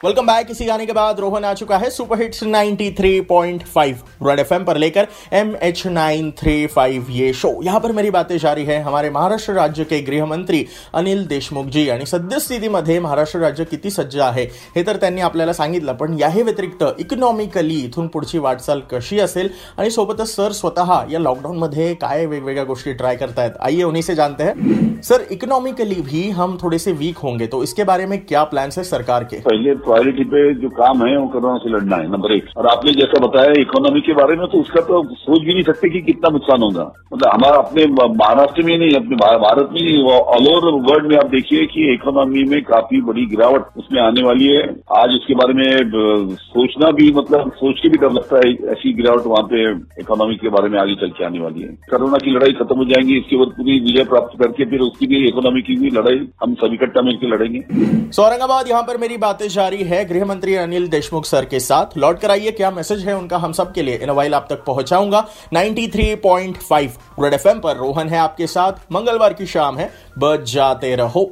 Welcome back. इसी गाने के बाद रोहन आ चुका है सुपर हिट्स 93.5 रेड एफएम पर लेकर M H nine three five ये शो। यहाँ पर मेरी बातें जारी है। हमारे महाराष्ट्र राज्य के गृहमंत्री अनिल देशमुख जी आणि सद्यस्थितीमध्ये महाराष्ट्र राज्य किती सज्ज आहे हे तर त्यांनी आपल्याला सांगितलं, पण याही व्यतिरिक्त इकॉनॉमिकली इथून पुढची वाटचाल कशी असेल आणि सोबतच सर स्वतः या लॉकडाऊनमध्ये काय वेगवेगळ्या गोष्टी ट्राय करतायत आइए उन्हीं से जानते हैं? सर इकोनॉमिकली भी हम थोड़े से वीक होंगे तो इसके बारे में क्या प्लान है सरकार के? पहले प्रायोरिटी पे जो काम है, वो कोरोना से लड़ना है नंबर एक। और आपने जैसा बताया इकोनॉमी के बारे में तो उसका तो सोच भी नहीं सकते कि कितना नुकसान होगा। मतलब हमारा अपने महाराष्ट्र में नहीं, अपने भारत में नहीं ऑल ओवर वर्ल्ड में आप देखिए कि इकोनॉमी में काफ़ी बड़ी गिरावट उसमें आने वाली है। आज उसके बारे में सोचना भी मतलब सोच के भी डर लगता है, ऐसी गिरावट वहाँ पे इकोनॉमी के बारे में आगे चल के आने वाली है। कोरोना की लड़ाई खत्म हो जाएँगी, इसके ऊपर पूरी विजय प्राप्त करके फिर उसकी भी इकोनॉमी की भी लड़ाई हम सभी इकट्ठा मिलकर लड़ेंगे। औरंगाबाद, यहाँ पर मेरी बातें जारी जारी है गृह मंत्री अनिल देशमुख सर के साथ। लौट कर आइए, क्या मैसेज है उनका हम सबके लिए? इन वाइल आप तक पहुंचाऊँगा। 93.5 रेड एफएम पर रोहन है आपके साथ। मंगलवार की शाम है। बच जाते रहो।